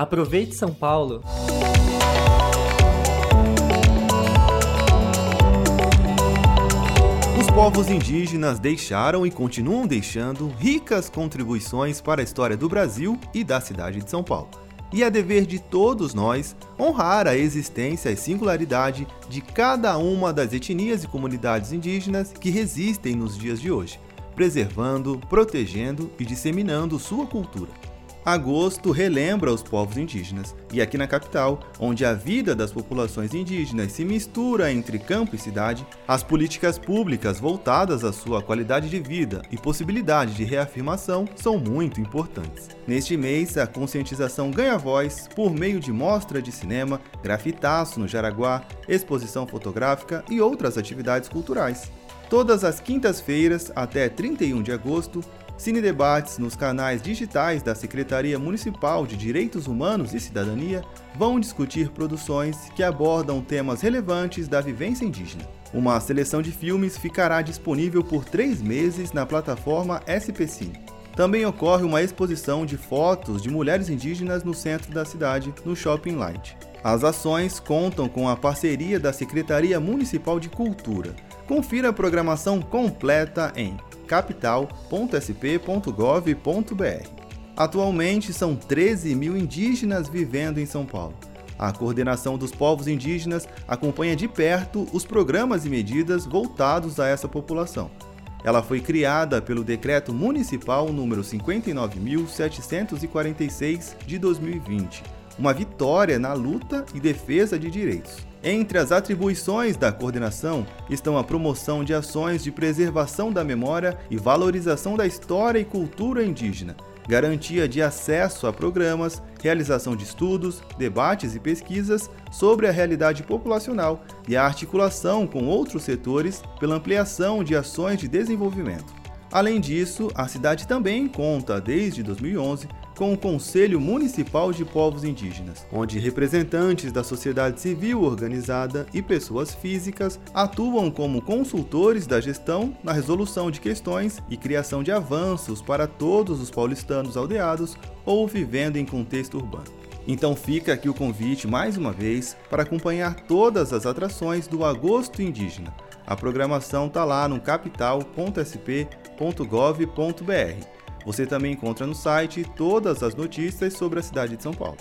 Aproveite São Paulo! Os povos indígenas deixaram e continuam deixando ricas contribuições para a história do Brasil e da cidade de São Paulo. E é dever de todos nós honrar a existência e singularidade de cada uma das etnias e comunidades indígenas que resistem nos dias de hoje, preservando, protegendo e disseminando sua cultura. Agosto relembra os povos indígenas, e aqui na capital, onde a vida das populações indígenas se mistura entre campo e cidade, as políticas públicas voltadas à sua qualidade de vida e possibilidade de reafirmação são muito importantes. Neste mês, a conscientização ganha voz por meio de mostra de cinema, grafitaço no Jaraguá, exposição fotográfica e outras atividades culturais. Todas as quintas-feiras, até 31 de agosto, Cine debates nos canais digitais da Secretaria Municipal de Direitos Humanos e Cidadania vão discutir produções que abordam temas relevantes da vivência indígena. Uma seleção de filmes ficará disponível por três meses na plataforma SPCine. Também ocorre uma exposição de fotos de mulheres indígenas no centro da cidade, no Shopping Light. As ações contam com a parceria da Secretaria Municipal de Cultura. Confira a programação completa em capital.sp.gov.br. Atualmente são 13 mil indígenas vivendo em São Paulo. A coordenação dos povos indígenas acompanha de perto os programas e medidas voltados a essa população. Ela foi criada pelo Decreto Municipal número 59.746 de 2020, uma vitória na luta e defesa de direitos. Entre as atribuições da coordenação estão a promoção de ações de preservação da memória e valorização da história e cultura indígena, garantia de acesso a programas, realização de estudos, debates e pesquisas sobre a realidade populacional e a articulação com outros setores pela ampliação de ações de desenvolvimento. Além disso, a cidade também conta, desde 2011, com o Conselho Municipal de Povos Indígenas, onde representantes da sociedade civil organizada e pessoas físicas atuam como consultores da gestão na resolução de questões e criação de avanços para todos os paulistanos aldeados ou vivendo em contexto urbano. Então fica aqui o convite mais uma vez para acompanhar todas as atrações do Agosto Indígena. A programação está lá no capital.sp.gov.br. Você também encontra no site todas as notícias sobre a cidade de São Paulo.